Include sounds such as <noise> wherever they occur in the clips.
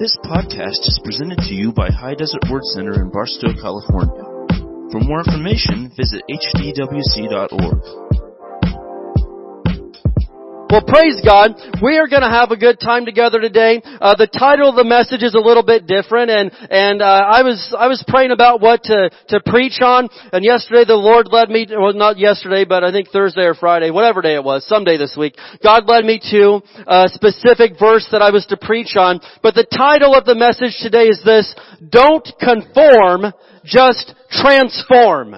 This podcast is presented to you by High Desert Word Center in Barstow, California. For more information, visit hdwc.org. Well, praise God. We are going to have a good time together today. Uh, the title of the message is a little bit different, and and uh, I was I was praying about what to to preach on. And yesterday, the Lord led me. Well, not yesterday, but I think Thursday or Friday, whatever day it was, someday this week. God led me to a specific verse that I was to preach on. But the title of the message today is this: Don't conform, just transform.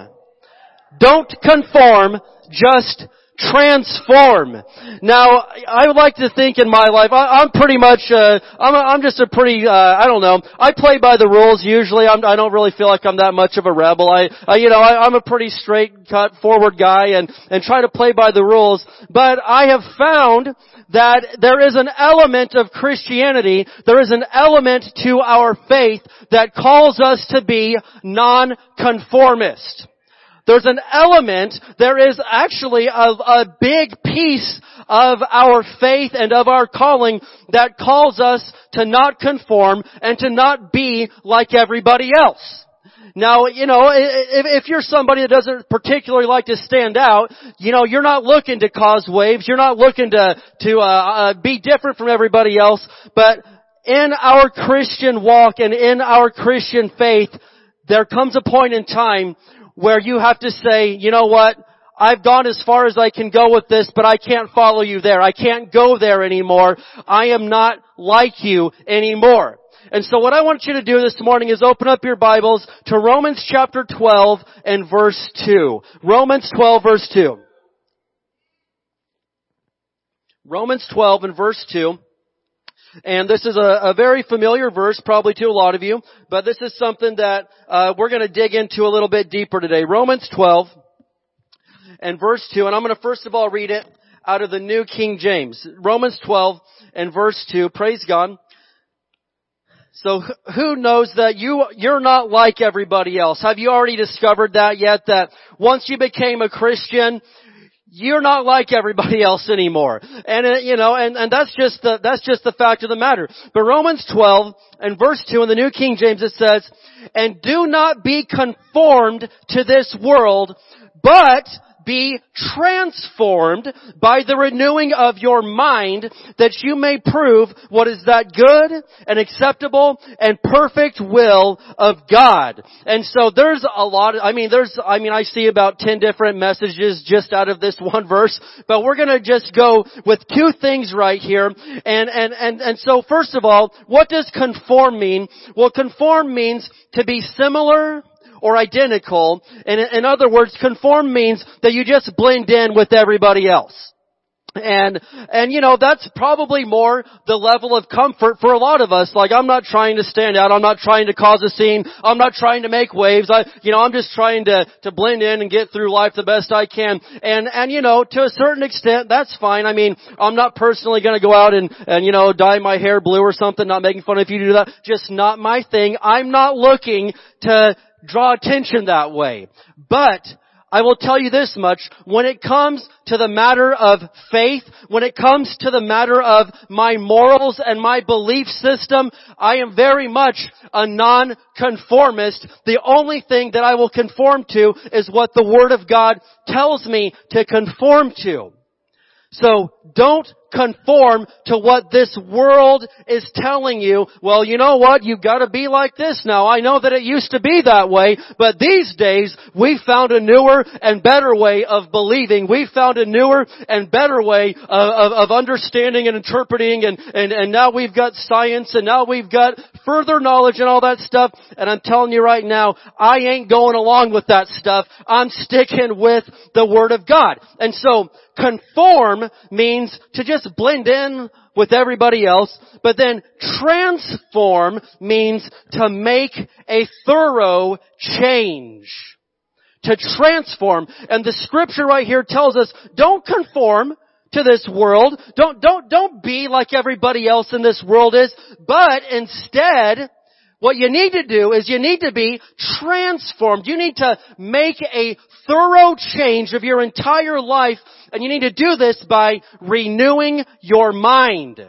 Don't conform, just transform. Now, I would like to think in my life, I, am pretty much, uh, I'm, a, I'm just a pretty, uh, I don't know, I play by the rules usually. I'm, I do not really feel like I'm that much of a rebel. I, I you know, I, I'm a pretty straight cut forward guy and, and try to play by the rules. But I have found that there is an element of Christianity, there is an element to our faith that calls us to be non-conformist. There's an element, there is actually a, a big piece of our faith and of our calling that calls us to not conform and to not be like everybody else. Now, you know, if, you're somebody that doesn't particularly like to stand out, you know, you're not looking to cause waves. You're not looking to, to, uh, uh, be different from everybody else. But in our Christian walk and in our Christian faith, there comes a point in time where you have to say, you know what? I've gone as far as I can go with this, but I can't follow you there. I can't go there anymore. I am not like you anymore. And so what I want you to do this morning is open up your Bibles to Romans chapter 12 and verse 2. Romans 12 verse 2. Romans 12 and verse 2. And this is a, a, very familiar verse, probably to a lot of you, but this is something that uh, we're going to dig into a little bit deeper today. Romans 12 and verse 2, and I'm going to first of all read it out of the New King James. Romans 12 and verse 2, praise God. So who knows that you, you're not like everybody else? Have you already discovered that yet? That once you became a Christian, you're not like everybody <laughs> else anymore. And, uh, you know, and, and that's just the, that's just the fact of the matter. But Romans 12 and verse 2 in the New King James it says, and do not be conformed to this world, but be transformed by the renewing of your mind that you may prove what is that good and acceptable and perfect will of God. And so there's a lot, of, I mean there's, I mean I see about 10 different messages just out of this <laughs> one verse, but we're gonna just go with two things right here. And, and, and, and so first of all, what does conform mean? Well conform means to be similar or identical. And in other words, conform means that you just blend in with everybody else. And, and you know, that's probably more the level of comfort for a lot of us. Like, I'm not trying to stand out. I'm not trying to cause a scene. I'm not trying to make waves. I, you know, I'm just trying to, to blend in and get through life the best I can. And, and you know, to a certain extent, that's fine. I mean, I'm not personally gonna go out and, and you know, dye my hair blue or something, not making fun if you do that. Just not my thing. I'm not looking to, draw attention that way. But I will tell you this much, when it comes to the matter of faith, when it comes to the matter of my morals and my belief system, I am very much a non-conformist. The only thing that I will conform to is what the Word of God tells me to conform to. So don't conform to what this world is telling you. Well, you know what? You've got to be like this now. I know that it used to be that way, but these days we found a newer and better way of believing. We found a newer and better way of, of, of understanding and interpreting and, and, and now we've got science and now we've got further knowledge and all that stuff. And I'm telling you right now, I ain't going along with that stuff. I'm sticking with the Word of God. And so, conform means to just blend in with everybody else, but then transform means to make a thorough change. To transform. And the scripture right here tells us, don't conform to this world. Don't, don't, don't be like everybody else in this world is, but instead, what you need to do is you need to be transformed. You need to make a thorough change of your entire life and you need to do this by renewing your mind.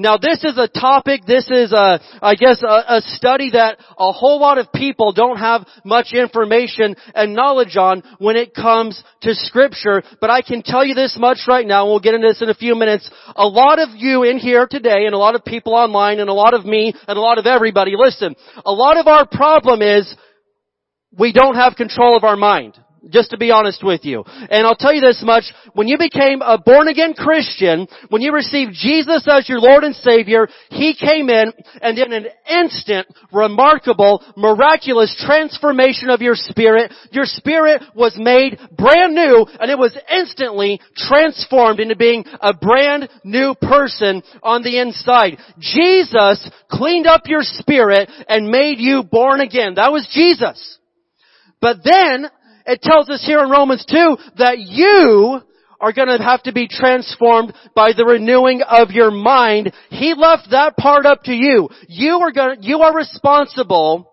Now this is a topic, this is a, I guess a, a, study that a whole lot of people don't have much information and knowledge on when it comes to scripture, but I can tell you this much right now, and we'll get into this in a few minutes. A lot of you in here today, and a lot of people online, and a lot of me, and a lot of everybody, listen, a lot of our problem is we don't have control of our mind. Just to be honest with you. And I'll tell you this much, when you became a born again Christian, when you received Jesus as your Lord and Savior, He came in and in an instant, remarkable, miraculous transformation of your spirit, your spirit was made brand new and it was instantly transformed into being a brand new person on the inside. Jesus cleaned up your spirit and made you born again. That was Jesus. But then, it tells us here in Romans 2 that you are gonna have to be transformed by the renewing of your mind. He left that part up to you. You are gonna, you are responsible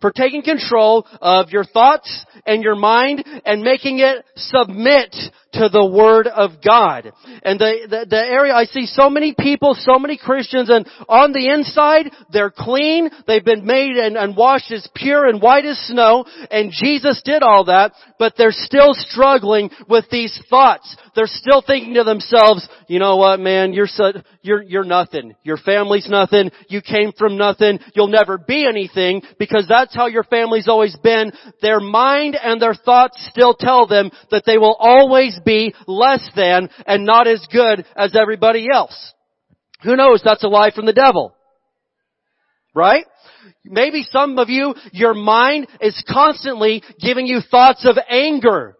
for taking control of your thoughts and your mind and making it submit to the Word of God. And the, the, the, area, I see so many people, so many Christians, and on the inside, they're clean, they've been made and, and washed as pure and white as snow, and Jesus did all that, but they're still struggling with these thoughts. They're still thinking to themselves, you know what man, you're so, you're, you're nothing. Your family's nothing. You came from nothing. You'll never be anything because that's how your family's always been. Their mind and their thoughts still tell them that they will always be less than and not as good as everybody else. Who knows? That's a lie from the devil. Right? Maybe some of you, your mind is constantly giving you thoughts of anger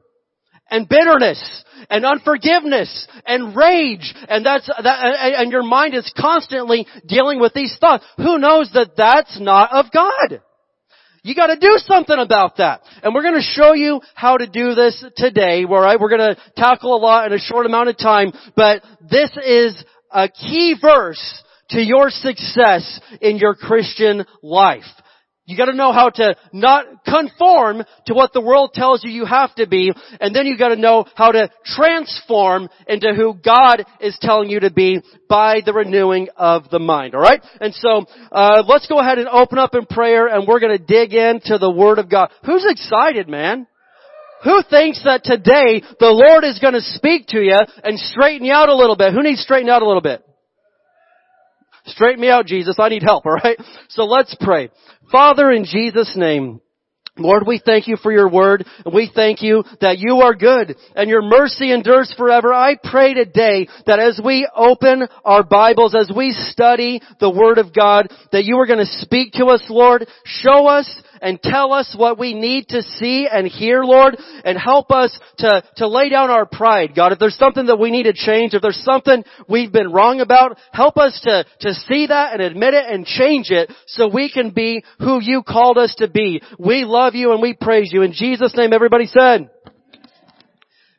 and bitterness and unforgiveness and rage and that's that and your mind is constantly dealing with these thoughts. Who knows that that's not of God? You gotta do something about that. And we're gonna show you how to do this today, alright? We're gonna tackle a lot in a short amount of time, but this is a key verse to your success in your Christian life. You gotta know how to not conform to what the world tells you you have to be, and then you gotta know how to transform into who God is telling you to be by the renewing of the mind, alright? And so, uh, let's go ahead and open up in prayer and we're gonna dig into the Word of God. Who's excited, man? Who thinks that today the Lord is gonna speak to you and straighten you out a little bit? Who needs straighten out a little bit? Straighten me out, Jesus. I need help, <laughs> alright? So let's pray. Father, in Jesus' name, Lord, we thank you for your word, and we thank you that you are good, and your mercy endures forever. I pray today that as we open our Bibles, as we study the word of God, that you are going to speak to us, Lord. Show us and tell us what we need to see and hear, Lord, and help us to, to lay down our pride, God. If there's something that we need to change, if there's something we've been wrong about, help us to, to see that and admit it and change it so we can be who you called us to be. We love you and we praise you. In Jesus' name, everybody said.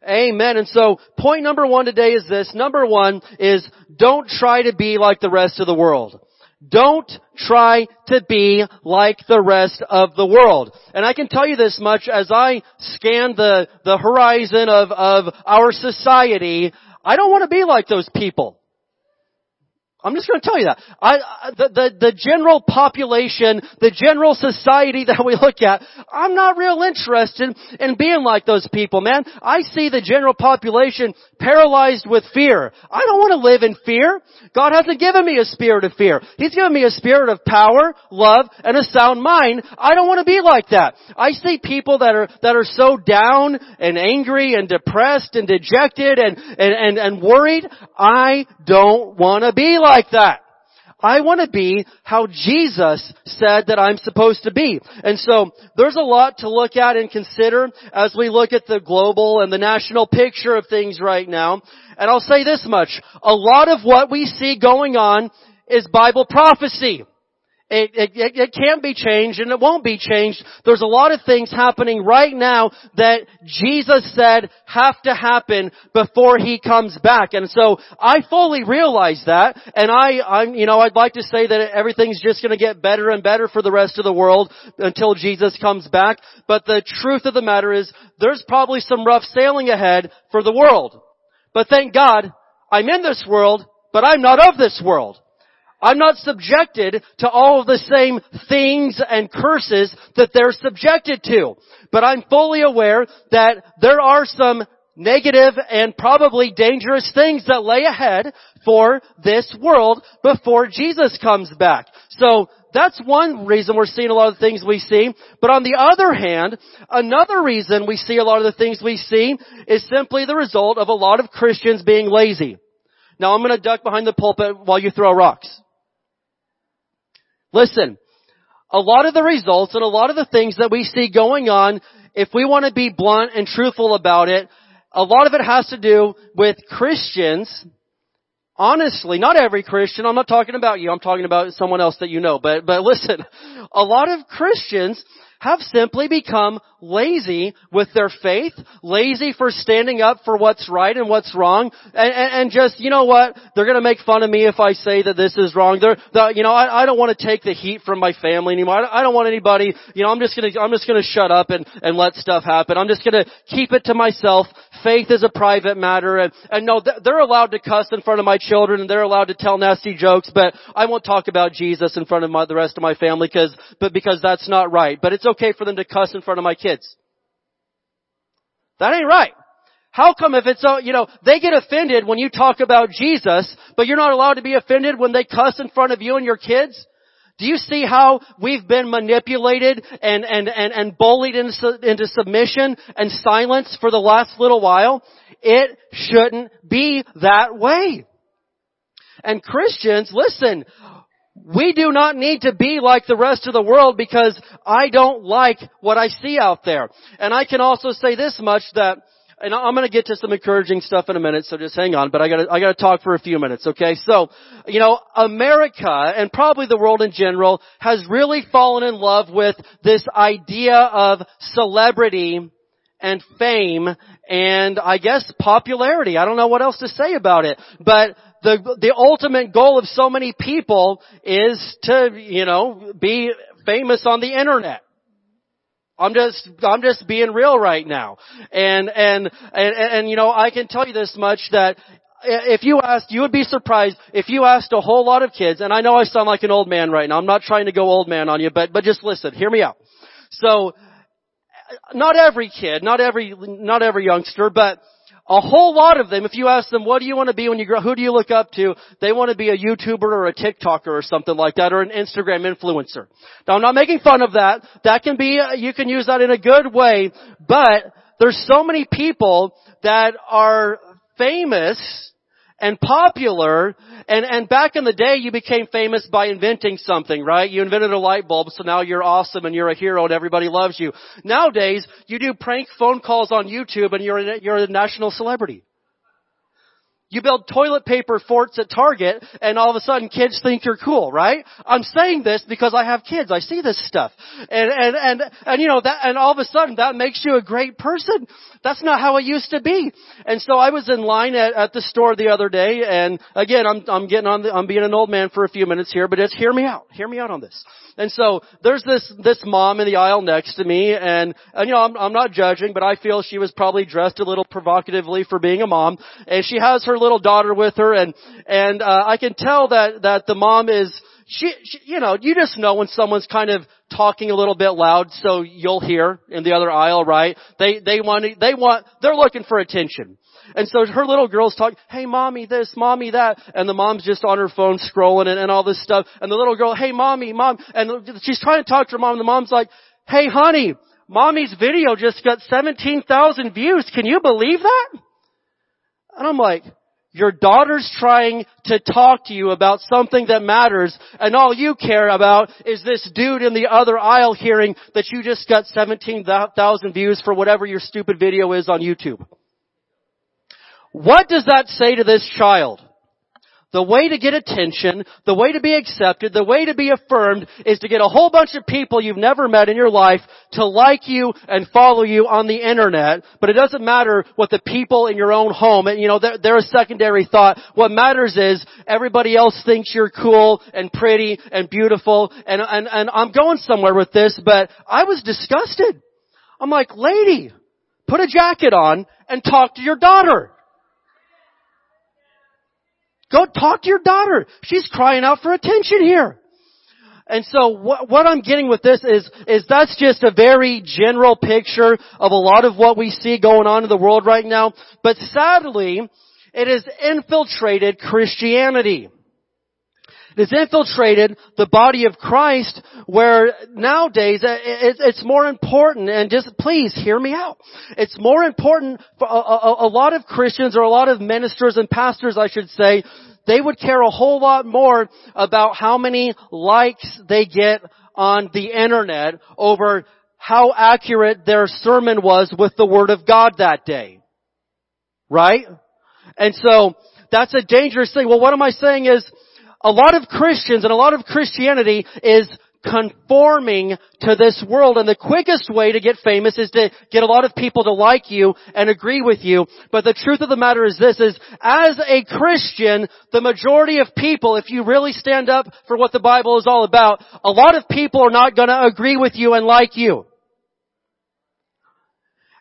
Amen. And so point number one today is this. Number one is don't try to be like the rest of the world. Don't try to be like the rest of the world. And I can tell you this much as I scan the, the horizon of, of our society, I don't want to be like those people. I'm just going to tell you that. I, the, the, the general population, the general society <laughs> that we look at, I'm not real interested in being like those people, man. I see the general population paralyzed with fear. I don't want to live in fear. God hasn't given me a spirit of fear. He's given me a spirit of power, love, and a sound mind. I don't want to be like that. I see people that are, that are so down and angry and depressed and dejected and, and, and, and worried. I don't want to be like like that. I want to be how Jesus said that I'm supposed to be. And so there's a lot to look at and consider as we look at the global and the national picture of things right now. And I'll say this much. A lot of what we see going on is Bible prophecy. It, it, it, can't be changed and it won't be changed. There's a lot of things happening right now that Jesus said have to happen before He comes back. And so I fully realize that and I, I'm, you know, I'd like to say that everything's just gonna get better and better for the rest of the world until Jesus comes back. But the truth of the matter is there's probably some rough sailing ahead for the world. But thank God I'm in this world, but I'm not of this world. I'm not subjected to all of the same things and curses that they're subjected to. But I'm fully aware that there are some negative and probably dangerous things that lay ahead for this world before Jesus comes back. So that's one reason we're seeing a lot of the things we see. But on the other hand, another reason we see a lot of the things we see is simply the result of a lot of Christians being lazy. Now I'm going to duck behind the pulpit while you throw rocks. Listen, a lot of the results and a lot of the things that we see going on, if we want to be blunt and truthful about it, a lot of it has to do with Christians. Honestly, not every Christian, I'm not talking about you, I'm talking about someone else that you know, but, but listen, <laughs> a lot of Christians have simply become lazy with their faith, lazy for standing up for what's right and what's wrong, and, and, and just, you know what, they're gonna make fun of me if I say that this is wrong. They're, the, you know, I, I don't want to take the heat from my family anymore. I, I don't want anybody, you know, I'm just gonna, I'm just gonna shut up and, and let stuff happen. I'm just gonna keep it to myself. Faith is a private matter, and, and no, they're allowed to cuss in front of my children, and they're allowed to tell nasty jokes, but I won't talk about Jesus in front of my, the rest of my family, because, but because that's not right. But it's okay for them to cuss in front of my kids. That ain't right. How come if it's, uh, you know, they get offended when you talk about Jesus, but you're not allowed to be offended when they cuss in front of you and your kids? Do you see how we've been manipulated and, and, and, and bullied into, into submission and silence for the last little while? It shouldn't be that way. And Christians, listen, we do not need to be like the rest of the world because I don't like what I see out there. And I can also say this much that and I'm going to get to some encouraging stuff in a minute, so just hang on. But I got to I got to talk for a few minutes, okay? So, you know, America and probably the world in general has really fallen in love with this idea of celebrity and fame and I guess popularity. I don't know what else to say about it, but the, the ultimate goal of so many people is to, you know, be famous on the internet. I'm just, I'm just being real right now. And, and, and, and, you know, I can tell you this much that if you asked, you would be surprised if you asked a whole lot of kids, and I know I sound like an old man right now. I'm not trying to go old man on you, but, but just listen, hear me out. So, not every kid, not every, not every youngster, but a whole lot of them, if you ask them, what do you want to be when you grow, who do you look up to? They want to be a YouTuber or a TikToker or something like that, or an Instagram influencer. Now I'm not making fun of that. That can be, uh, you can use that in a good way, but there's so many people that are famous and popular. And, and back in the day, you became famous by inventing something, right? You invented a light bulb, so now you're awesome and you're a hero and everybody loves you. Nowadays, you do prank phone calls on YouTube and you're a, you're a national celebrity. You build toilet paper forts at Target and all of a sudden kids think you're cool, right? I'm saying this because I have kids. I see this stuff. And, and, and, and you know, that, and all of a sudden that makes you a great person. That's not how it used to be. And so I was in line at, at the store the other day and again, I'm, I'm getting on the, I'm being an old man for a few minutes here, but just hear me out. Hear me out on this. And so there's this, this mom in the aisle next to me and, and you know, I'm, I'm not judging, but I feel she was probably dressed a little provocatively for being a mom. And she has her little daughter with her and, and, uh, I can tell that, that the mom is, she, she, you know, you just know when someone's kind of talking a little bit loud so you'll hear in the other aisle, right? They, they want, they want, they're looking for attention. And so her little girl's talking, hey mommy this, mommy that, and the mom's just on her phone scrolling and, and all this stuff. And the little girl, hey mommy, mom, and she's trying to talk to her mom and the mom's like, hey honey, mommy's video just got 17,000 views. Can you believe that? And I'm like, your daughter's trying to talk to you about something that matters and all you care about is this dude in the other aisle hearing that you just got 17,000 views for whatever your stupid video is on YouTube. What does that say to this child? The way to get attention, the way to be accepted, the way to be affirmed is to get a whole bunch of people you've never met in your life to like you and follow you on the internet. But it doesn't matter what the people in your own home, and you know, they're, they're a secondary thought. What matters is everybody else thinks you're cool and pretty and beautiful and, and, and I'm going somewhere with this, but I was disgusted. I'm like, lady, put a jacket on and talk to your daughter. Go talk to your daughter. She's crying out for attention here. And so what, what, I'm getting with this is, is that's just a very general picture of a lot of what we see going on in the world right now. But sadly, it has infiltrated Christianity. It has infiltrated the body of Christ where nowadays uh, it's more important and just please hear me out. It's more important for a lot of Christians or a lot of ministers and pastors I should say they would care a whole lot more about how many likes they get on the internet over how accurate their sermon was with the Word of God that day. Right? And so, that's a dangerous thing. Well, what am I saying is, a lot of Christians and a lot of Christianity is conforming to this world. And the quickest way to get famous is to get a lot of people to like you and agree with you. But the truth of the matter is this, is as a Christian, the majority of people, if you really stand up for what the Bible is all about, a lot of people are not gonna agree with you and like you.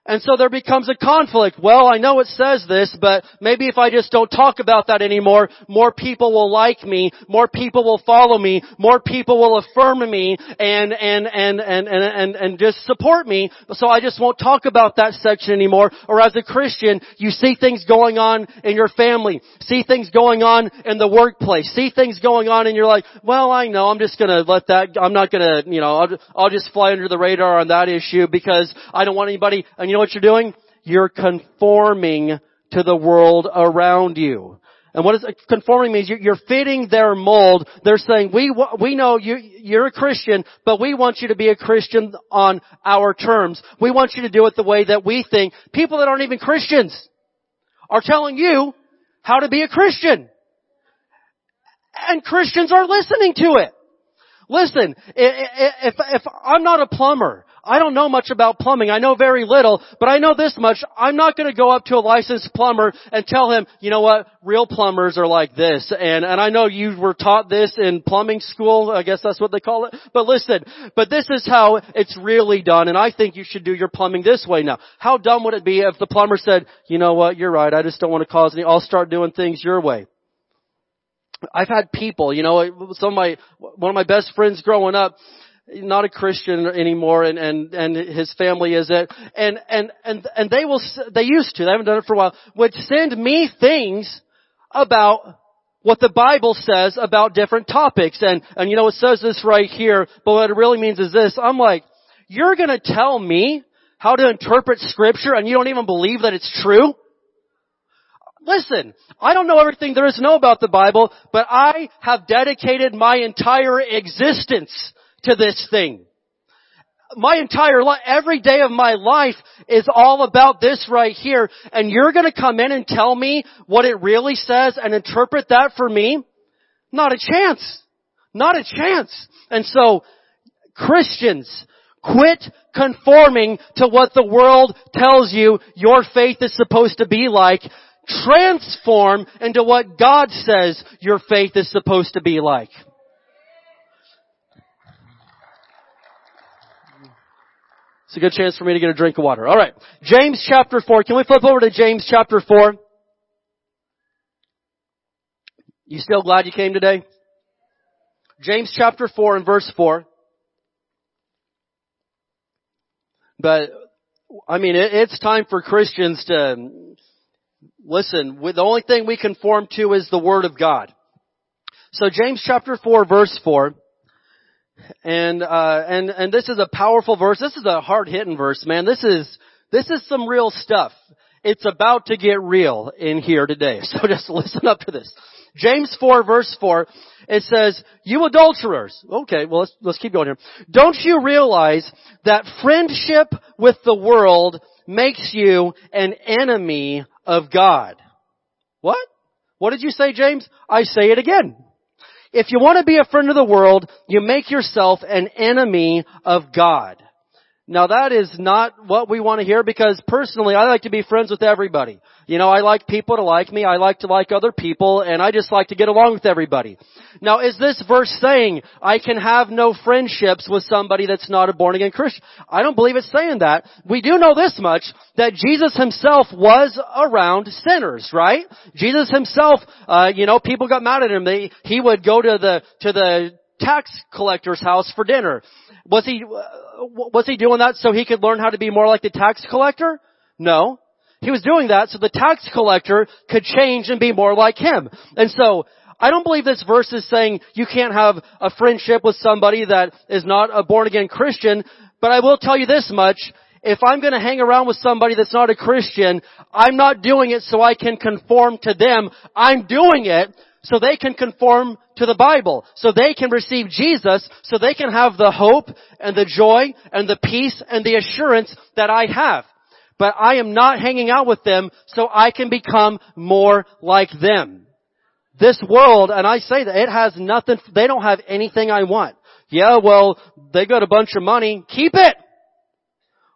And so there becomes a conflict. Well, I know it says this, but maybe if I just don't talk about that anymore, more people will like me, more people will follow me, more people will affirm me and, and, and, and, and, and, and just support me. So I just won't talk about that section anymore. Or as a Christian, you see things going on in your family, see things going on in the workplace, see things going on and you're like, well, I know, I'm just gonna let that, I'm not gonna, you know, I'll, I'll just fly under the radar on that issue because I don't want anybody, and you know what you're doing? You're conforming to the world around you. And what is uh, conforming means you're fitting their mold. They're saying, we, we know you, you're a Christian, but we want you to be a Christian on our terms. We want you to do it the way that we think. People that aren't even Christians are telling you how to be a Christian. And Christians are listening to it. Listen, if, if I'm not a plumber, I don't know much about plumbing. I know very little, but I know this much. I'm not going to go up to a licensed plumber and tell him, you know what, real plumbers are like this. And, and I know you were taught this in plumbing school. I guess that's what they call it. But listen, but this is how it's really done. And I think you should do your plumbing this way now. How dumb would it be if the plumber said, you know what, you're right. I just don't want to cause any, I'll start doing things your way. I've had people, you know, some of my, one of my best friends growing up, not a Christian anymore and, and, and his family is it. And, and, and, and they will, they used to, they haven't done it for a while, would send me things about what the Bible says about different topics. And, and you know, it says this right here, but what it really means is this. I'm like, you're gonna tell me how to interpret scripture and you don't even believe that it's true? Listen, I don't know everything there is to know about the Bible, but I have dedicated my entire existence to this thing. My entire life, every day of my life is all about this right here, and you're gonna come in and tell me what it really says and interpret that for me? Not a chance. Not a chance. And so, Christians, quit conforming to what the world tells you your faith is supposed to be like. Transform into what God says your faith is supposed to be like. It's a good chance for me to get a drink of water. Alright. James chapter 4. Can we flip over to James chapter 4? You still glad you came today? James chapter 4 and verse 4. But, I mean, it, it's time for Christians to, listen, the only thing we conform to is the Word of God. So James chapter 4 verse 4. And, uh, and, and this is a powerful verse. This is a hard hitting verse, man. This is, this is some real stuff. It's about to get real in here today. <laughs> So just listen up to this. James 4 verse 4, it says, you adulterers. Okay, well let's, let's keep going here. Don't you realize that friendship with the world makes you an enemy of God? What? What did you say, James? I say it again. If you want to be a friend of the world, you make yourself an enemy of God. Now that is not what we want to hear because personally I like to be friends with everybody. You know, I like people to like me, I like to like other people, and I just like to get along with everybody. Now is this verse saying I can have no friendships with somebody that's not a born again Christian? I don't believe it's saying that. We do know this much, that Jesus himself was around sinners, right? Jesus himself, uh, you know, people got mad at him. They, he would go to the, to the tax collector's house for dinner. Was he, was he doing that so he could learn how to be more like the tax collector? No. He was doing that so the tax collector could change and be more like him. And so, I don't believe this verse is saying you can't have a friendship with somebody that is not a born again Christian, but I will tell you this much, if I'm gonna hang around with somebody that's not a Christian, I'm not doing it so I can conform to them. I'm doing it so they can conform to the Bible, so they can receive Jesus, so they can have the hope and the joy and the peace and the assurance that I have. But I am not hanging out with them so I can become more like them. This world, and I say that it has nothing, they don't have anything I want. Yeah, well, they got a bunch of money. Keep it!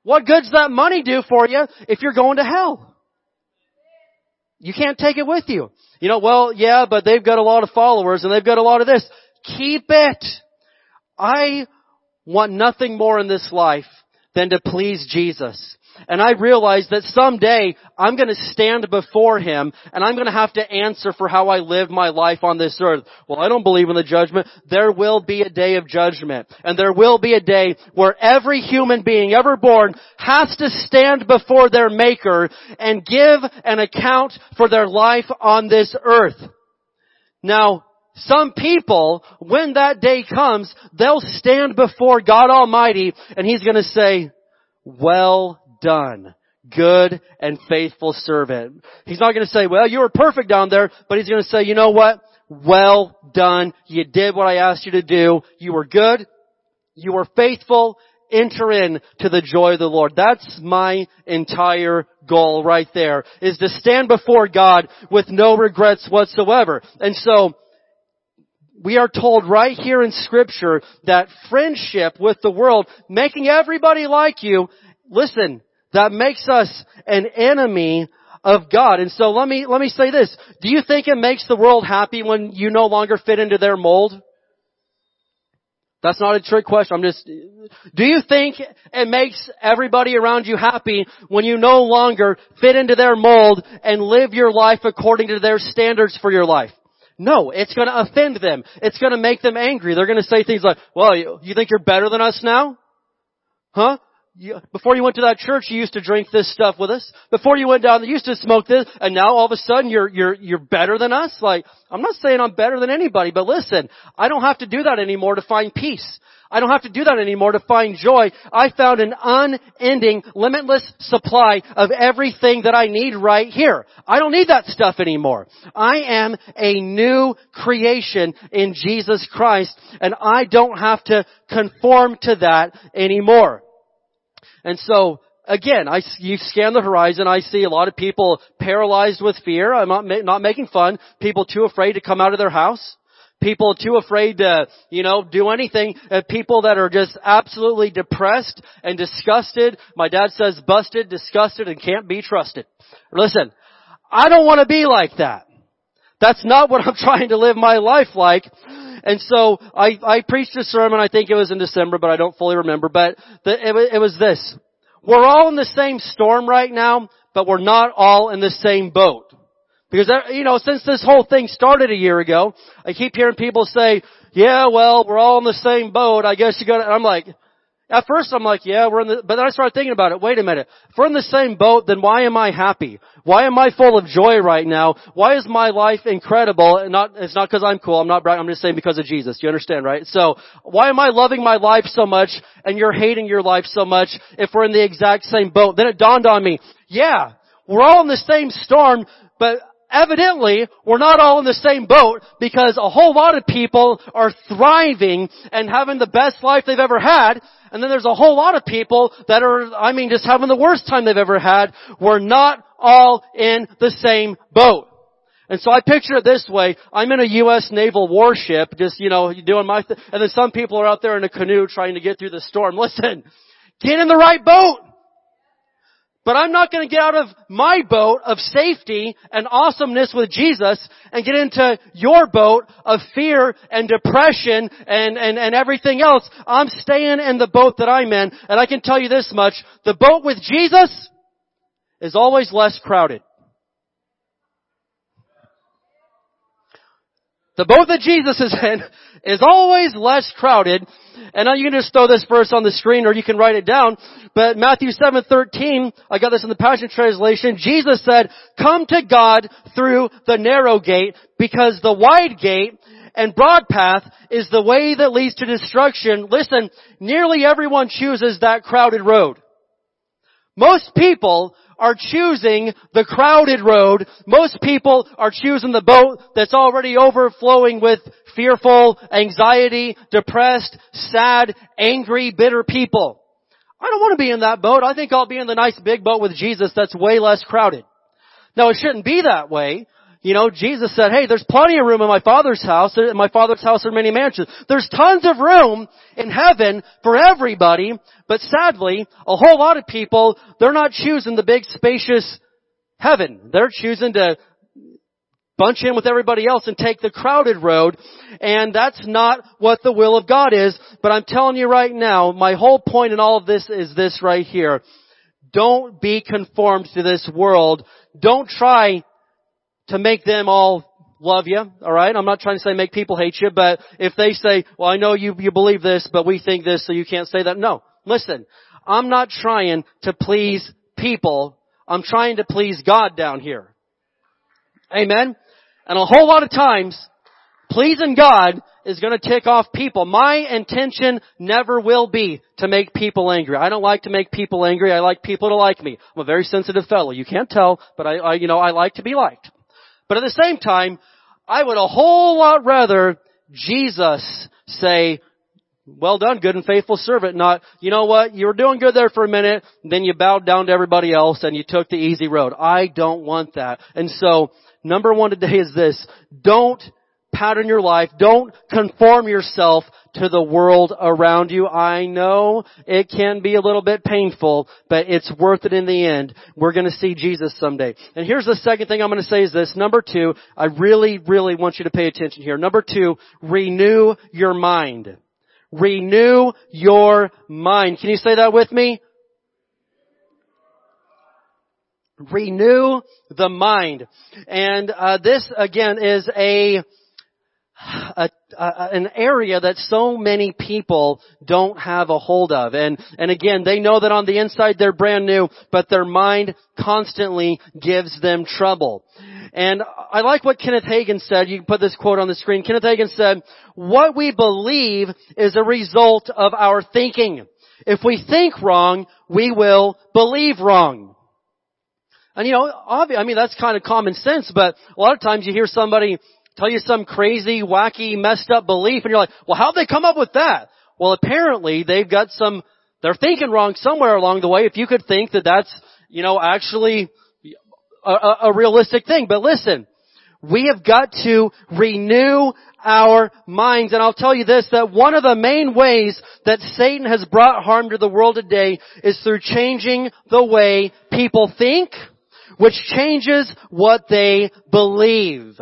What good's that money do for you if you're going to hell? You can't take it with you. You know, well, yeah, but they've got a lot of followers and they've got a lot of this. Keep it. I want nothing more in this life than to please Jesus. And I realize that someday I'm gonna stand before Him and I'm gonna have to answer for how I live my life on this earth. Well, I don't believe in the judgment. There will be a day of judgment. And there will be a day where every human being ever born has to stand before their Maker and give an account for their life on this earth. Now, some people, when that day comes, they'll stand before God Almighty and He's gonna say, well done. Good and faithful servant. He's not going to say, well, you were perfect down there, but he's going to say, you know what? Well done. You did what I asked you to do. You were good. You were faithful. Enter in to the joy of the Lord. That's my entire goal right there, is to stand before God with no regrets whatsoever. And so, we are told right here in scripture that friendship with the world, making everybody like you, listen, that makes us an enemy of God. And so let me, let me say this. Do you think it makes the world happy when you no longer fit into their mold? That's not a trick question. I'm just, do you think it makes everybody around you happy when you no longer fit into their mold and live your life according to their standards for your life? No, it's gonna offend them. It's gonna make them angry. They're gonna say things like, well, you, you think you're better than us now? Huh? You, before you went to that church, you used to drink this stuff with us. Before you went down, you used to smoke this, and now all of a sudden you're, you're, you're better than us? Like, I'm not saying I'm better than anybody, but listen, I don't have to do that anymore to find peace. I don't have to do that anymore to find joy. I found an unending, limitless supply of everything that I need right here. I don't need that stuff anymore. I am a new creation in Jesus Christ, and I don't have to conform to that anymore. And so, again, I, you scan the horizon, I see a lot of people paralyzed with fear. I'm not, not making fun. People too afraid to come out of their house. People too afraid to, you know, do anything. People that are just absolutely depressed and disgusted. My dad says busted, disgusted, and can't be trusted. Listen, I don't want to be like that. That's not what I'm <laughs> trying to live my life like. And so I, I preached a sermon, I think it was in December, but I don't fully remember, but the, it, it was this. We're all in the same storm right now, but we're not all in the same boat. Because, uh, you know, since this whole thing started a year ago, I keep hearing people say, yeah, well, we're all in the same boat. I guess you gotta, I'm like, at first I'm like, yeah, we're in the, but then I started thinking about it. Wait a minute. If we're in the same boat, then why am I happy? Why am I full of joy right now? Why is my life incredible? And not, it's not because I'm cool. I'm not. I'm just saying because of Jesus. You understand, right? So, why am I loving my life so much and you're hating your life so much if we're in the exact same boat? Then it dawned on me, yeah, we're all in the same storm, but evidently we're not all in the same boat because a whole lot of people are thriving and having the best life they've ever had and then there's a whole lot of people that are, I mean, just having the worst time they've ever had. We're not all in the same boat. And so I picture it this way. I'm in a U.S. naval warship, just, you know, doing my thing. And then some people are out there in a canoe trying to get through the storm. Listen, Get in the right boat. But I'm not going to get out of my boat of safety and awesomeness with Jesus and get into your boat of fear and depression and, and, and everything else. I'm staying in the boat that I'm in. And I can tell you this much. The boat with Jesus is always less crowded. The boat that Jesus is in <laughs> is always less crowded. And now you can just throw this verse on the screen or you can write it down. But Matthew 7:13, I got this in the Passion Translation. Jesus said, "Come to God through the narrow gate because the wide gate and broad path is the way that leads to destruction." Listen, nearly everyone chooses that crowded road. Most people are choosing the crowded road. Most people are choosing the boat that's already overflowing with fearful, anxiety, depressed, sad, angry, bitter people. I don't want to be in that boat. I think I'll be in the nice big boat with Jesus that's way less crowded. Now it shouldn't be that way. You know, Jesus said, hey, there's plenty of room in my Father's house. In my Father's house are many mansions. There's tons of room in heaven for everybody, but sadly, a whole lot of people, they're not choosing the big spacious heaven. They're choosing to bunch in with everybody else and take the crowded road. And that's not what the will of God is. But I'm telling you right now, my whole point in all of this is this right here. Don't be conformed to this world. Don't try to make them all love you, alright? I'm not trying to say make people hate you, but if they say, well I know you, you believe this, but we think this, so you can't say that. No. Listen, I'm not trying to please people. I'm trying to please God down here. Amen? And a whole lot of times, pleasing God is going to tick off people. My intention never will be to make people angry. I don't like to make people angry. I like people to like me. I'm a very sensitive fellow. You can't tell, but I, I you know, I like to be liked. But at the same time, I would a whole lot rather Jesus say, well done, good and faithful servant, not, you know what, you were doing good there for a minute, then you bowed down to everybody else and you took the easy road. I don't want that. And so, number one today is this, don't pattern your life. Don't conform yourself to the world around you. I know it can be a little bit painful, but it's worth it in the end. We're going to see Jesus someday. And here's the second thing I'm going to say is this. Number two, I really, really want you to pay attention here. Number two, renew your mind. Renew your mind. Can you say that with me? Renew the mind. And uh, this again is a a, a, an area that so many people don't have a hold of. And, and again, they know that on the inside they're brand new, but their mind constantly gives them trouble. And I like what Kenneth Hagin said. You can put this quote on the screen. Kenneth Hagin said, what we believe is a result of our thinking. If we think wrong, we will believe wrong. And you know, obviously, I mean, that's kind of common sense, but a lot of times you hear somebody tell you some crazy, wacky, messed up belief and you're like, well, how'd they come up with that? Well, apparently they've got some, they're thinking wrong somewhere along the way. If you could think that that's, you know, actually a, a, a realistic thing. But listen, we have got to renew our minds. And I'll tell you this, that one of the main ways that Satan has brought harm to the world today is through changing the way people think, which changes what they believe.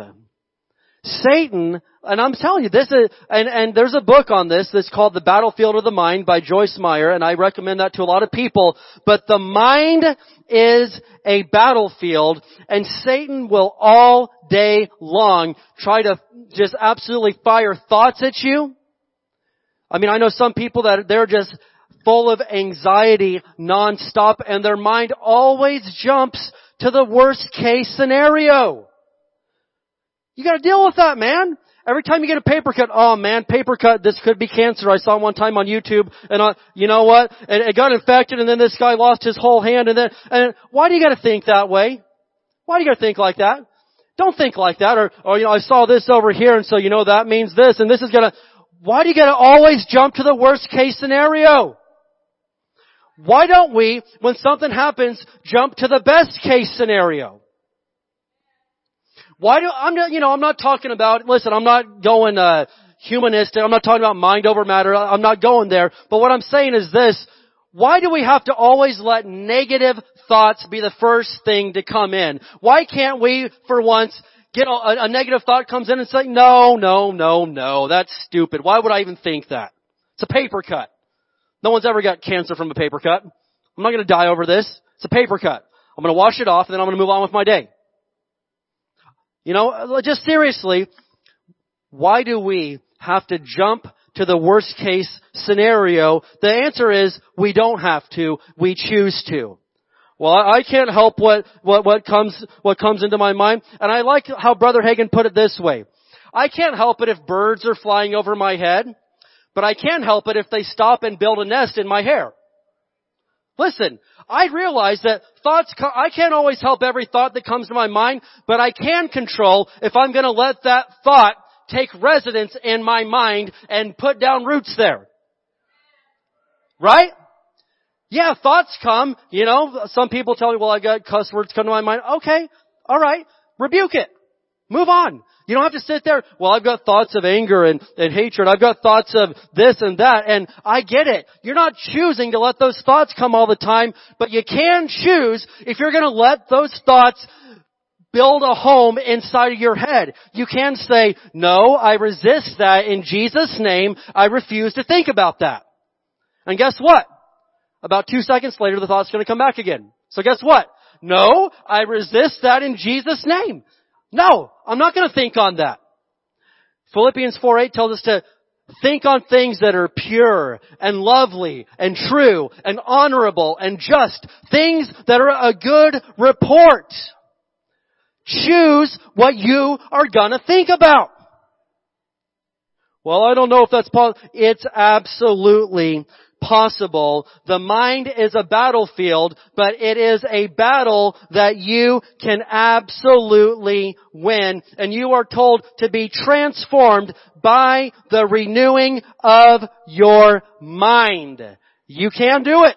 Satan, and I'm telling you, this is, and, and there's a book on this that's called The Battlefield of the Mind by Joyce Meyer, and I recommend that to a lot of people, but the mind is a battlefield, and Satan will all day long try to just absolutely fire thoughts at you. I mean, I know some people that they're just full of anxiety nonstop, and their mind always jumps to the worst case scenario. You gotta deal with that, man. Every time you get a paper cut, oh man, paper cut, this could be cancer. I saw one time on YouTube, and I, you know what? And it got infected, and then this guy lost his whole hand, and then, and why do you gotta think that way? Why do you gotta think like that? Don't think like that, or, or you know, I saw this over here, and so you know that means this, and this is gonna, why do you gotta always jump to the worst case scenario? Why don't we, when something happens, jump to the best case scenario? Why do, I'm not, you know, I'm not talking about, listen, I'm not going, uh, humanistic. I'm not talking about mind over matter. I'm not going there. But what I'm saying is this, Why do we have to always let negative thoughts be the first thing to come in? Why can't we, for once, get a, a negative thought comes in and say, no, no, no, no, that's stupid. Why would I even think that? It's a paper cut. No one's ever got cancer from a paper cut. I'm not going to die over this. It's a paper cut. I'm going to wash it off and then I'm going to move on with my day. You know, just seriously, why do we have to jump to the worst case scenario? The answer is we don't have to. We choose to. Well, I can't help what, what, what comes, what comes into my mind. And I like how Brother Hagin put it this way. I can't help it if birds are flying over my head, but I can help it if they stop and build a nest in my hair. Listen, I realize that thoughts, come I can't always help every thought that comes to my mind, but I can control if I'm gonna let that thought take residence in my mind and put down roots there. Right? Yeah, thoughts come, you know, some people tell me, well, I got cuss words come to my mind. Okay, alright, rebuke it. Move on. You don't have to sit there, well, I've got thoughts of anger and, and hatred. I've got thoughts of this and that. And I get it. You're not choosing to let those thoughts come all the time, but you can choose if you're going to let those thoughts build a home inside of your head. You can say, no, I resist that in Jesus' name. I refuse to think about that. And guess what? About two seconds later, the thought's going to come back again. So guess what? No, I resist that in Jesus' name. No, I'm not going to think on that. Philippians 4:8 tells us to think on things that are pure and lovely and true and honorable and just. Things that are a good report. Choose what you are gonna think about. Well, I don't know if that's possible. It's absolutely possible. The mind is a battlefield, but it is a battle that you can absolutely win. And you are told to be transformed by the renewing of your mind. You can do it.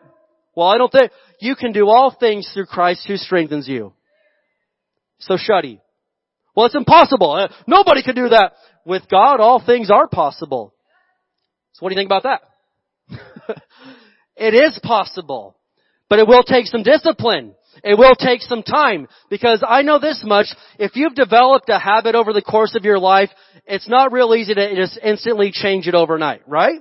Well, I don't think, you can do all things through Christ who strengthens you. So shuddy. Well, it's impossible. Uh, nobody can do that. With God, all things are possible. So what do you think about that? It is possible. But it will take some discipline. It will take some time because I know this much. If you've developed a habit over the course of your life, it's not real easy to just instantly change it overnight, right?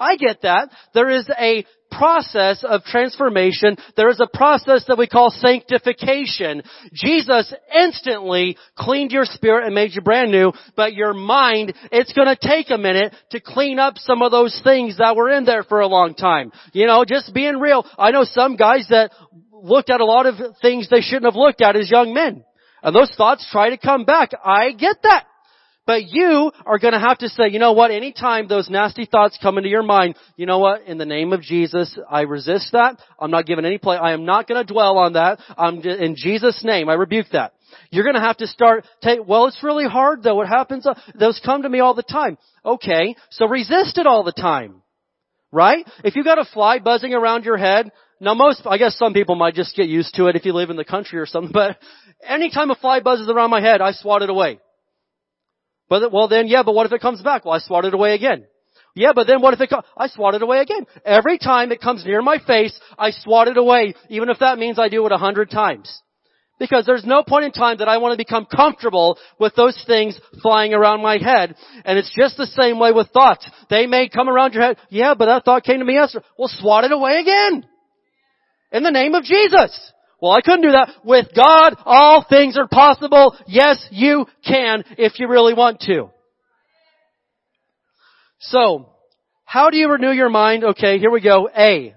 I get that. There is a process of transformation. There is a process that we call sanctification. Jesus instantly cleaned your spirit and made you brand new, but your mind, it's gonna take a minute to clean up some of those things that were in there for a long time. You know, just being real. I know some guys that looked at a lot of things they shouldn't have looked at as young men. And those thoughts try to come back. I get that. But you are going to have to say, you know what, anytime those nasty thoughts come into your mind, you know what, in the name of Jesus, I resist that. I'm not giving any play. I am not going to dwell on that. I'm in Jesus' name, I rebuke that. You're going to have to start take, well, it's really hard though. What happens? Uh, those come to me all the time. Okay. So resist it all the time. Right? If you got a fly buzzing around your head, now most, I guess some people might just get used to it if you live in the country or something, <laughs> but anytime a fly buzzes around my head, I swat it away. But, well then, yeah, but what if it comes back? Well, I swat it away again. Yeah, but then what if it? I swat it away again. Every time it comes near my face, I swat it away, even if that means I do it a hundred times. Because there's no point in time that I want to become comfortable with those things flying around my head. And it's just the same way with thoughts. They may come around your head. Yeah, but that thought came to me yesterday. Well, swat it away again. In the name of Jesus. Well, I couldn't do that. With God, all things are possible. Yes, you can if you really want to. So, how do you renew your mind? Okay, here we go. A.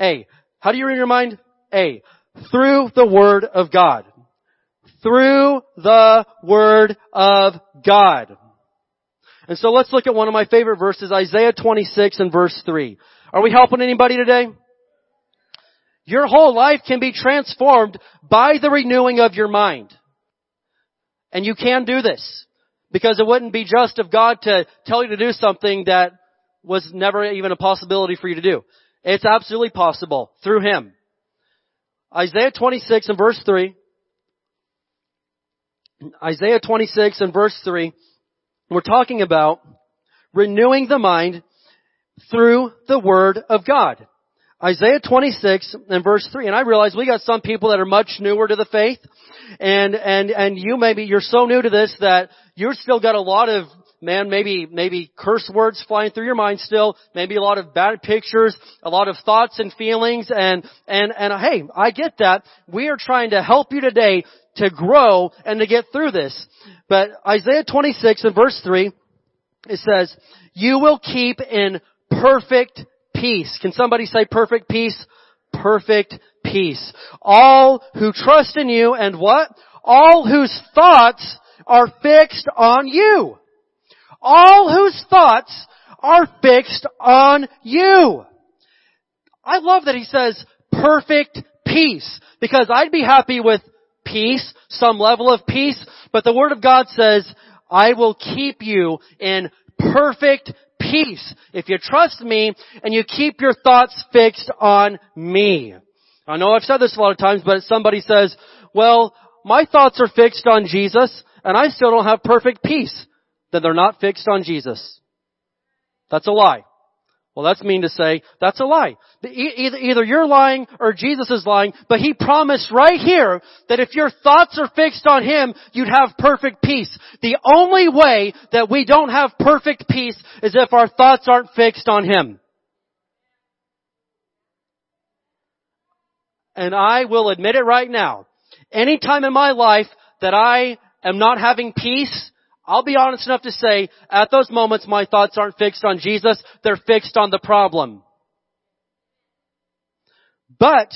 A. How do you renew your mind? A. Through the Word of God. Through the Word of God. And so let's look at one of my favorite verses, Isaiah 26 and verse 3. Are we helping anybody today? Your whole life can be transformed by the renewing of your mind. And you can do this. Because it wouldn't be just of God to tell you to do something that was never even a possibility for you to do. It's absolutely possible through Him. Isaiah 26 and verse 3. Isaiah 26 and verse 3. We're talking about renewing the mind through the Word of God. Isaiah 26 and verse 3. And I realize we got some people that are much newer to the faith. And, and, and you maybe, you're so new to this that you've still got a lot of man, maybe, maybe curse words flying through your mind still, maybe a lot of bad pictures, a lot of thoughts and feelings, and, and, and uh, hey, I get that. We are trying to help you today to grow and to get through this. But Isaiah 26 and verse 3, it says, you will keep in perfect peace. Can somebody say perfect peace? Perfect peace. All who trust in you and what? All whose thoughts are fixed on you all whose thoughts are fixed on you. I love that he says perfect peace because I'd be happy with peace, some level of peace, but the Word of God says, I will keep you in perfect peace if you trust me and you keep your thoughts fixed on me. I know I've said this a lot of times, but somebody says, well, my thoughts are fixed on Jesus and I still don't have perfect peace then they're not fixed on Jesus. That's a lie. Well, that's mean to say, that's a lie. Either, you're lying or Jesus is lying, but He promised right here that if your thoughts are fixed on Him, you'd have perfect peace. The only way that we don't have perfect peace is if our thoughts aren't fixed on Him. And I will admit it right now. Any time in my life that I am not having peace, I'll be honest enough to say, at those moments my thoughts aren't fixed on Jesus, they're fixed on the problem. But,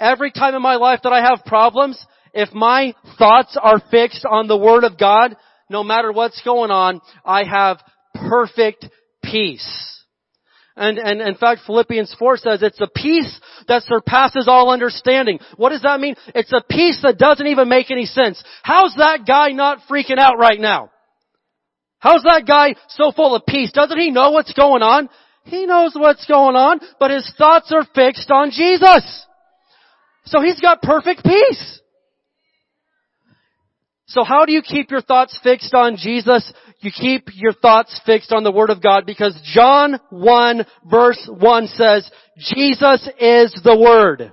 every time in my life that I have problems, if my thoughts are fixed on the Word of God, no matter what's going on, I have perfect peace. And, and in fact, Philippians 4 says it's a peace that surpasses all understanding. What does that mean? It's a peace that doesn't even make any sense. How's that guy not freaking out right now? How's that guy so full of peace? Doesn't he know what's going on? He knows what's going on, but his thoughts are fixed on Jesus. So he's got perfect peace. So how do you keep your thoughts fixed on Jesus? You keep your thoughts fixed on the Word of God because John 1 verse 1 says, Jesus is the Word.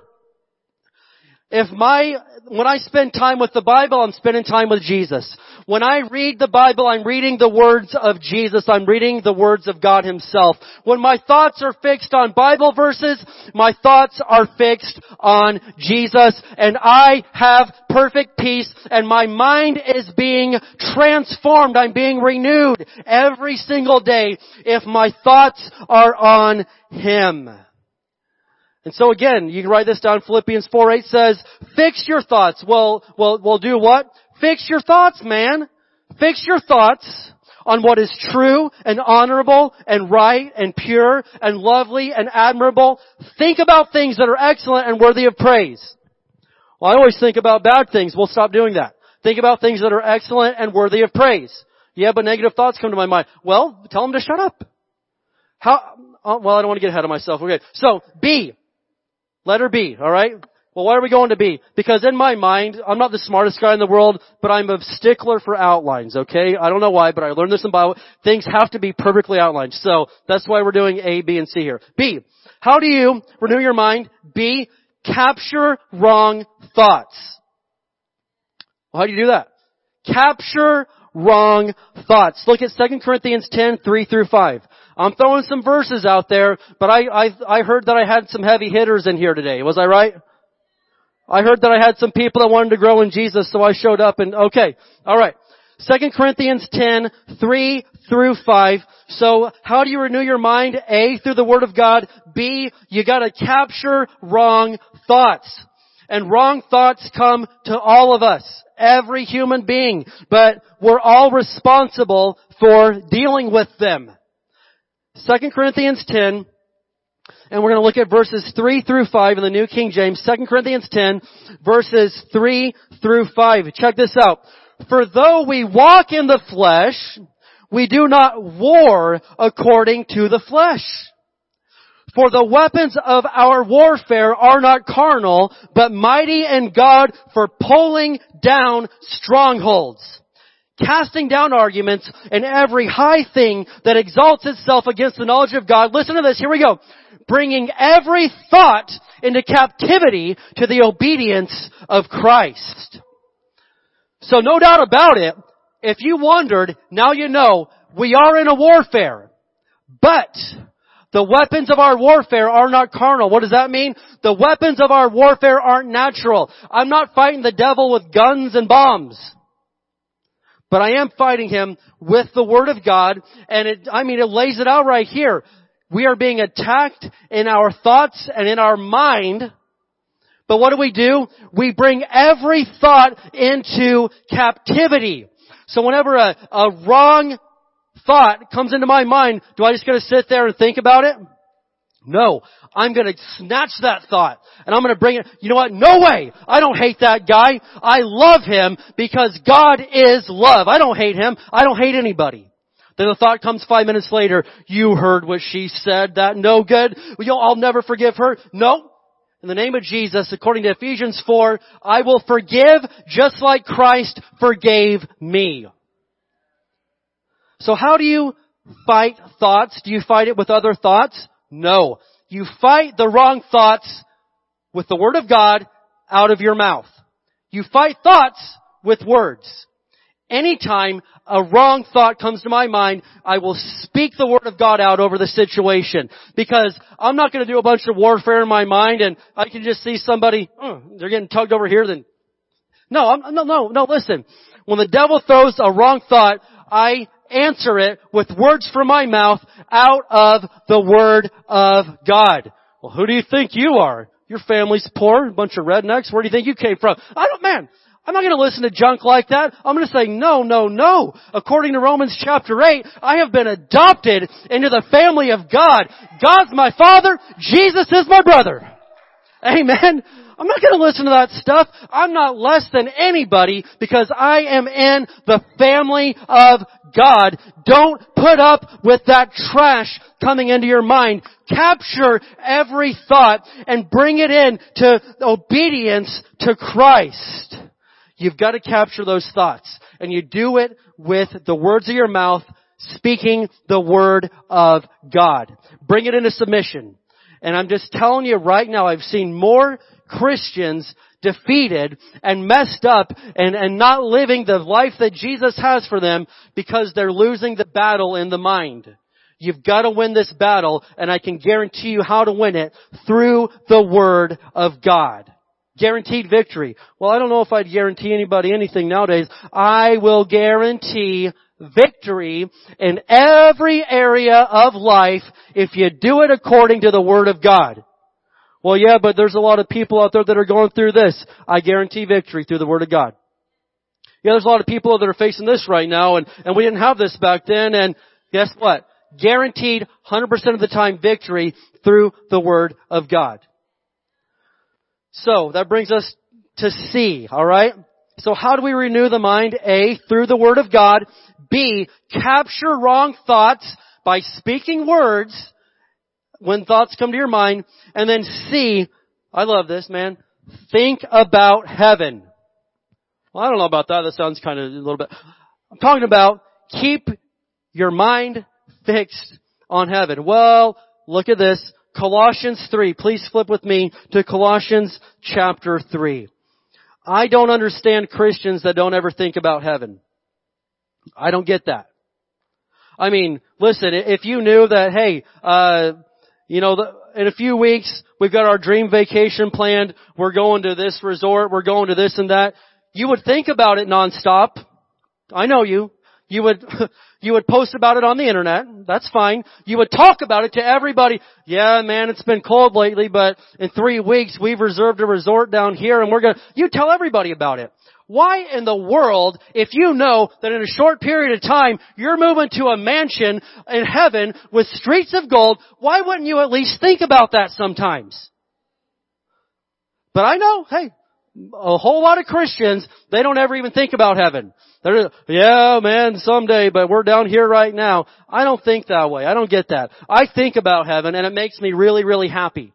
If my, when I spend time with the Bible, I'm spending time with Jesus. When I read the Bible, I'm reading the words of Jesus. I'm reading the words of God Himself. When my thoughts are fixed on Bible verses, my thoughts are fixed on Jesus and I have perfect peace and my mind is being transformed. I'm being renewed every single day if my thoughts are on Him. And so again, you can write this down. Philippians 4 8 says, fix your thoughts. Well, well, well do what? Fix your thoughts, man. Fix your thoughts on what is true and honorable and right and pure and lovely and admirable. Think about things that are excellent and worthy of praise. Well, I always think about bad things. We'll stop doing that. Think about things that are excellent and worthy of praise. Yeah, but negative thoughts come to my mind. Well, tell them to shut up. How, oh, well, I don't want to get ahead of myself. Okay. So, B. Letter B, alright? Well, why are we going to B? Because in my mind, I'm not the smartest guy in the world, but I'm a stickler for outlines, okay? I don't know why, but I learned this in Bible. Things have to be perfectly outlined. So, that's why we're doing A, B, and C here. B. How do you renew your mind? B. Capture wrong thoughts. Well, how do you do that? Capture wrong thoughts. Look at 2 Corinthians 10, 3 through 5. I'm throwing some verses out there, but I, I, I heard that I had some heavy hitters in here today. Was I right? I heard that I had some people that wanted to grow in Jesus, so I showed up and, okay. Alright. 2 Corinthians 10, 3 through 5. So, how do you renew your mind? A, through the Word of God. B, you gotta capture wrong thoughts. And wrong thoughts come to all of us. Every human being. But we're all responsible for dealing with them. 2 Corinthians 10, and we're going to look at verses 3 through 5 in the New King James. 2 Corinthians 10, verses 3 through 5. Check this out. For though we walk in the flesh, we do not war according to the flesh. For the weapons of our warfare are not carnal, but mighty in God for pulling down strongholds casting down arguments and every high thing that exalts itself against the knowledge of God. Listen to this. Here we go. bringing every thought into captivity to the obedience of Christ. So no doubt about it, if you wondered, now you know, we are in a warfare. But the weapons of our warfare are not carnal. What does that mean? The weapons of our warfare aren't natural. I'm not fighting the devil with guns and bombs. But I am fighting him with the Word of God, and it, I mean, it lays it out right here. We are being attacked in our thoughts and in our mind, but what do we do? We bring every thought into captivity. So whenever a, a wrong thought comes into my mind, do I just gotta sit there and think about it? No. I'm gonna snatch that thought and I'm gonna bring it, you know what? No way! I don't hate that guy. I love him because God is love. I don't hate him. I don't hate anybody. Then the thought comes five minutes later, you heard what she said, that no good. Well, I'll never forgive her. No. In the name of Jesus, according to Ephesians 4, I will forgive just like Christ forgave me. So how do you fight thoughts? Do you fight it with other thoughts? No. You fight the wrong thoughts with the Word of God out of your mouth. You fight thoughts with words. Anytime a wrong thought comes to my mind, I will speak the Word of God out over the situation. Because I'm not going to do a bunch of warfare in my mind and I can just see somebody, oh, they're getting tugged over here then. No, I'm, no, no, no, listen. When the devil throws a wrong thought, I answer it with words from my mouth out of the Word of God. Well, who do you think you are? Your family's poor, a bunch of rednecks. Where do you think you came from? I don't, man, I'm not going to listen to junk like that. I'm going to say, no, no, no. According to Romans chapter 8, I have been adopted into the family of God. God's my father. Jesus is my brother. Amen. I'm not going to listen to that stuff. I'm not less than anybody because I am in the family of God. Don't put up with that trash coming into your mind. Capture every thought and bring it in to obedience to Christ. You've got to capture those thoughts. And you do it with the words of your mouth, speaking the word of God. Bring it into submission. And I'm just telling you right now, I've seen more Christians defeated and messed up and, and not living the life that Jesus has for them because they're losing the battle in the mind. You've got to win this battle and I can guarantee you how to win it through the Word of God. Guaranteed victory. Well, I don't know if I'd guarantee anybody anything nowadays. I will guarantee victory in every area of life if you do it according to the Word of God. Well, yeah, but there's a lot of people out there that are going through this. I guarantee victory through the Word of God. Yeah, there's a lot of people that are facing this right now, and, and we didn't have this back then, and guess what? Guaranteed 100% of the time victory through the Word of God. So, that brings us to C, alright? So how do we renew the mind? A, through the Word of God. B, capture wrong thoughts by speaking words when thoughts come to your mind. And then C, I love this, man. Think about heaven. Well, I don't know about that. That sounds kind of a little bit. I'm talking about keep your mind fixed on heaven. Well, look at this. Colossians 3. Please flip with me to Colossians chapter 3. I don't understand Christians that don't ever think about heaven. I don't get that. I mean, listen, if you knew that, hey, uh, you know, in a few weeks, we've got our dream vacation planned, we're going to this resort, we're going to this and that, you would think about it nonstop. I know you. You would, <laughs> you would post about it on the internet. That's fine. You would talk about it to everybody. Yeah, man, it's been cold lately, but in three weeks we've reserved a resort down here and we're gonna, you tell everybody about it. Why in the world, if you know that in a short period of time you're moving to a mansion in heaven with streets of gold, why wouldn't you at least think about that sometimes? But I know, hey, a whole lot of Christians, they don't ever even think about heaven. They're, yeah, man, someday, but we're down here right now. I don't think that way. I don't get that. I think about heaven and it makes me really, really happy.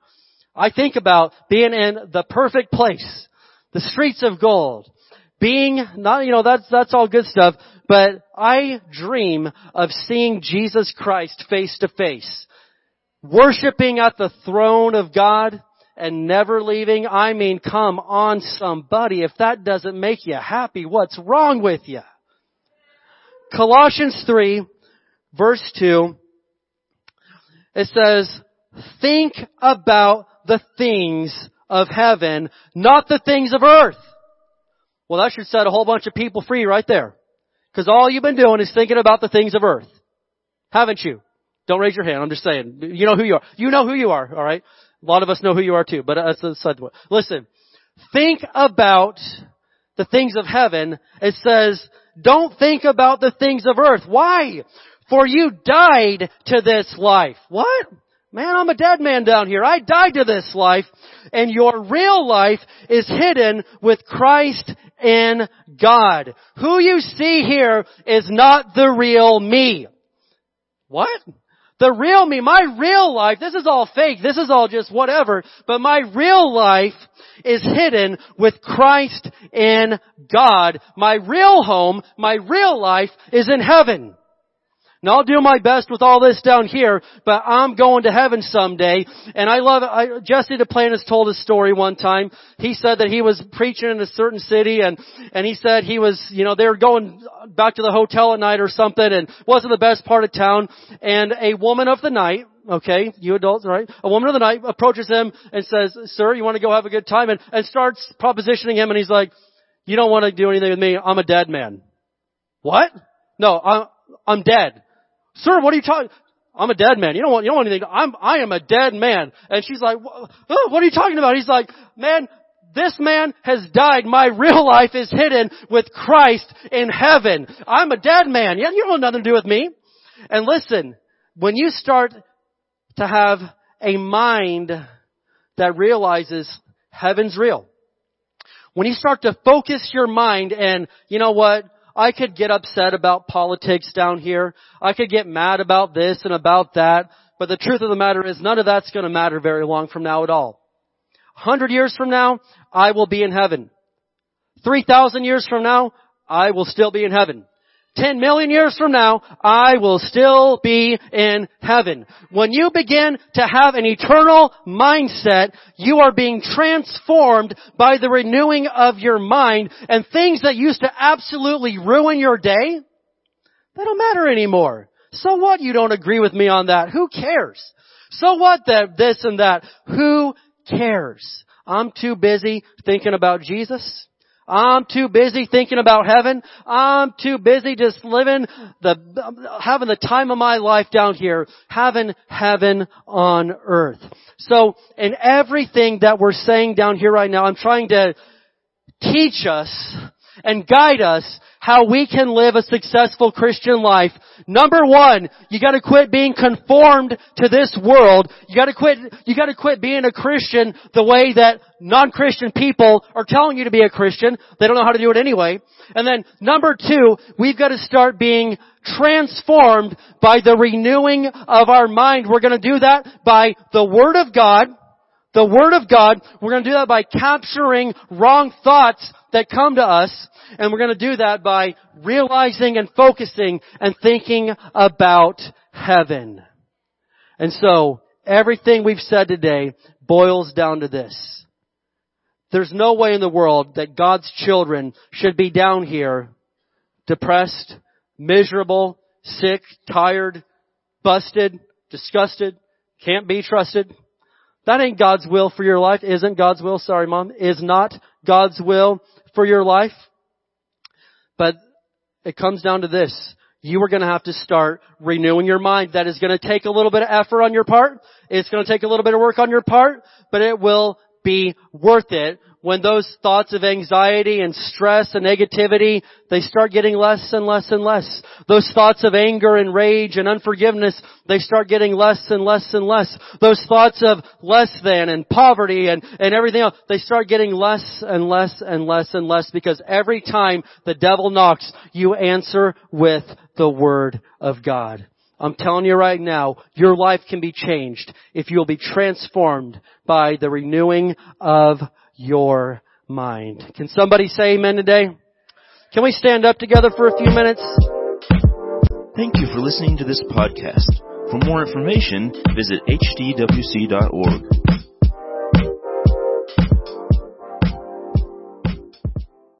I think about being in the perfect place. The streets of gold. Being, not, you know, that's, that's all good stuff, but I dream of seeing Jesus Christ face to face worshiping at the throne of God and never leaving. I mean, come on somebody. If that doesn't make you happy, what's wrong with you? Colossians 3 verse 2, it says, think about the things of heaven, not the things of earth. Well, that should set a whole bunch of people free right there. Cause all you've been doing is thinking about the things of earth. Haven't you? Don't raise your hand. I'm just saying. You know who you are. You know who you are. All right. A lot of us know who you are too. But that's side. Listen. Think about the things of heaven. It says, don't think about the things of earth. Why? For you died to this life. What? Man, I'm a dead man down here. I died to this life and your real life is hidden with Christ in God. Who you see here is not the real me. What? The real me, my real life, this is all fake, this is all just whatever, but my real life is hidden with Christ in God. My real home, my real life is in heaven. I'll do my best with all this down here, but I'm going to heaven someday. And I love. I, Jesse Duplantis told a story one time. He said that he was preaching in a certain city and, and he said he was, you know, they were going back to the hotel at night or something and wasn't the best part of town. And a woman of the night, okay, you adults, right? A woman of the night approaches him and says, sir, you want to go have a good time? And, and starts propositioning him and he's like, you don't want to do anything with me. I'm a dead man. What? No, I'm, I'm dead. Sir, what are you talking? I'm a dead man. You don't want, you don't want anything. I'm, I am a dead man. And she's like, what are you talking about? He's like, man, this man has died. My real life is hidden with Christ in heaven. I'm a dead man. You don't have nothing to do with me. And listen, when you start to have a mind that realizes heaven's real, when you start to focus your mind and, you know what, I could get upset about politics down here. I could get mad about this and about that. But the truth of the matter is none of that's going to matter very long from now at all. A hundred years from now, I will be in heaven. Three thousand years from now, I will still be in heaven. 10 million years from now, I will still be in heaven. When you begin to have an eternal mindset, you are being transformed by the renewing of your mind and things that used to absolutely ruin your day, they don't matter anymore. So what you don't agree with me on that? Who cares? So what that this and that? Who cares? I'm too busy thinking about Jesus. I'm too busy thinking about heaven. I'm too busy just living the, having the time of my life down here, having heaven on earth. So in everything that we're saying down here right now, I'm trying to teach us and guide us how we can live a successful Christian life. Number one, you gotta quit being conformed to this world. You gotta quit, you gotta quit being a Christian the way that non-Christian people are telling you to be a Christian. They don't know how to do it anyway. And then number two, we've gotta start being transformed by the renewing of our mind. We're gonna do that by the Word of God, the Word of God. We're going to do that by capturing wrong thoughts that come to us. And we're going to do that by realizing and focusing and thinking about heaven. And so, everything we've said today boils down to this. There's no way in the world that God's children should be down here depressed, miserable, sick, tired, busted, disgusted, can't be trusted. That ain't God's will for your life. Isn't God's will. Sorry mom. Is not God's will for your life. But it comes down to this. You are going to have to start renewing your mind. That is going to take a little bit of effort on your part. It's going to take a little bit of work on your part, but it will be worth it when those thoughts of anxiety and stress and negativity, they start getting less and less and less. Those thoughts of anger and rage and unforgiveness, they start getting less and less and less. Those thoughts of less than and poverty and, and everything else, they start getting less and less and less and less because every time the devil knocks, you answer with the Word of God. I'm telling you right now, your life can be changed if you'll be transformed by the renewing of your mind. Can somebody say amen today? Can we stand up together for a few minutes? Thank you for listening to this podcast. For more information, visit hdwc.org.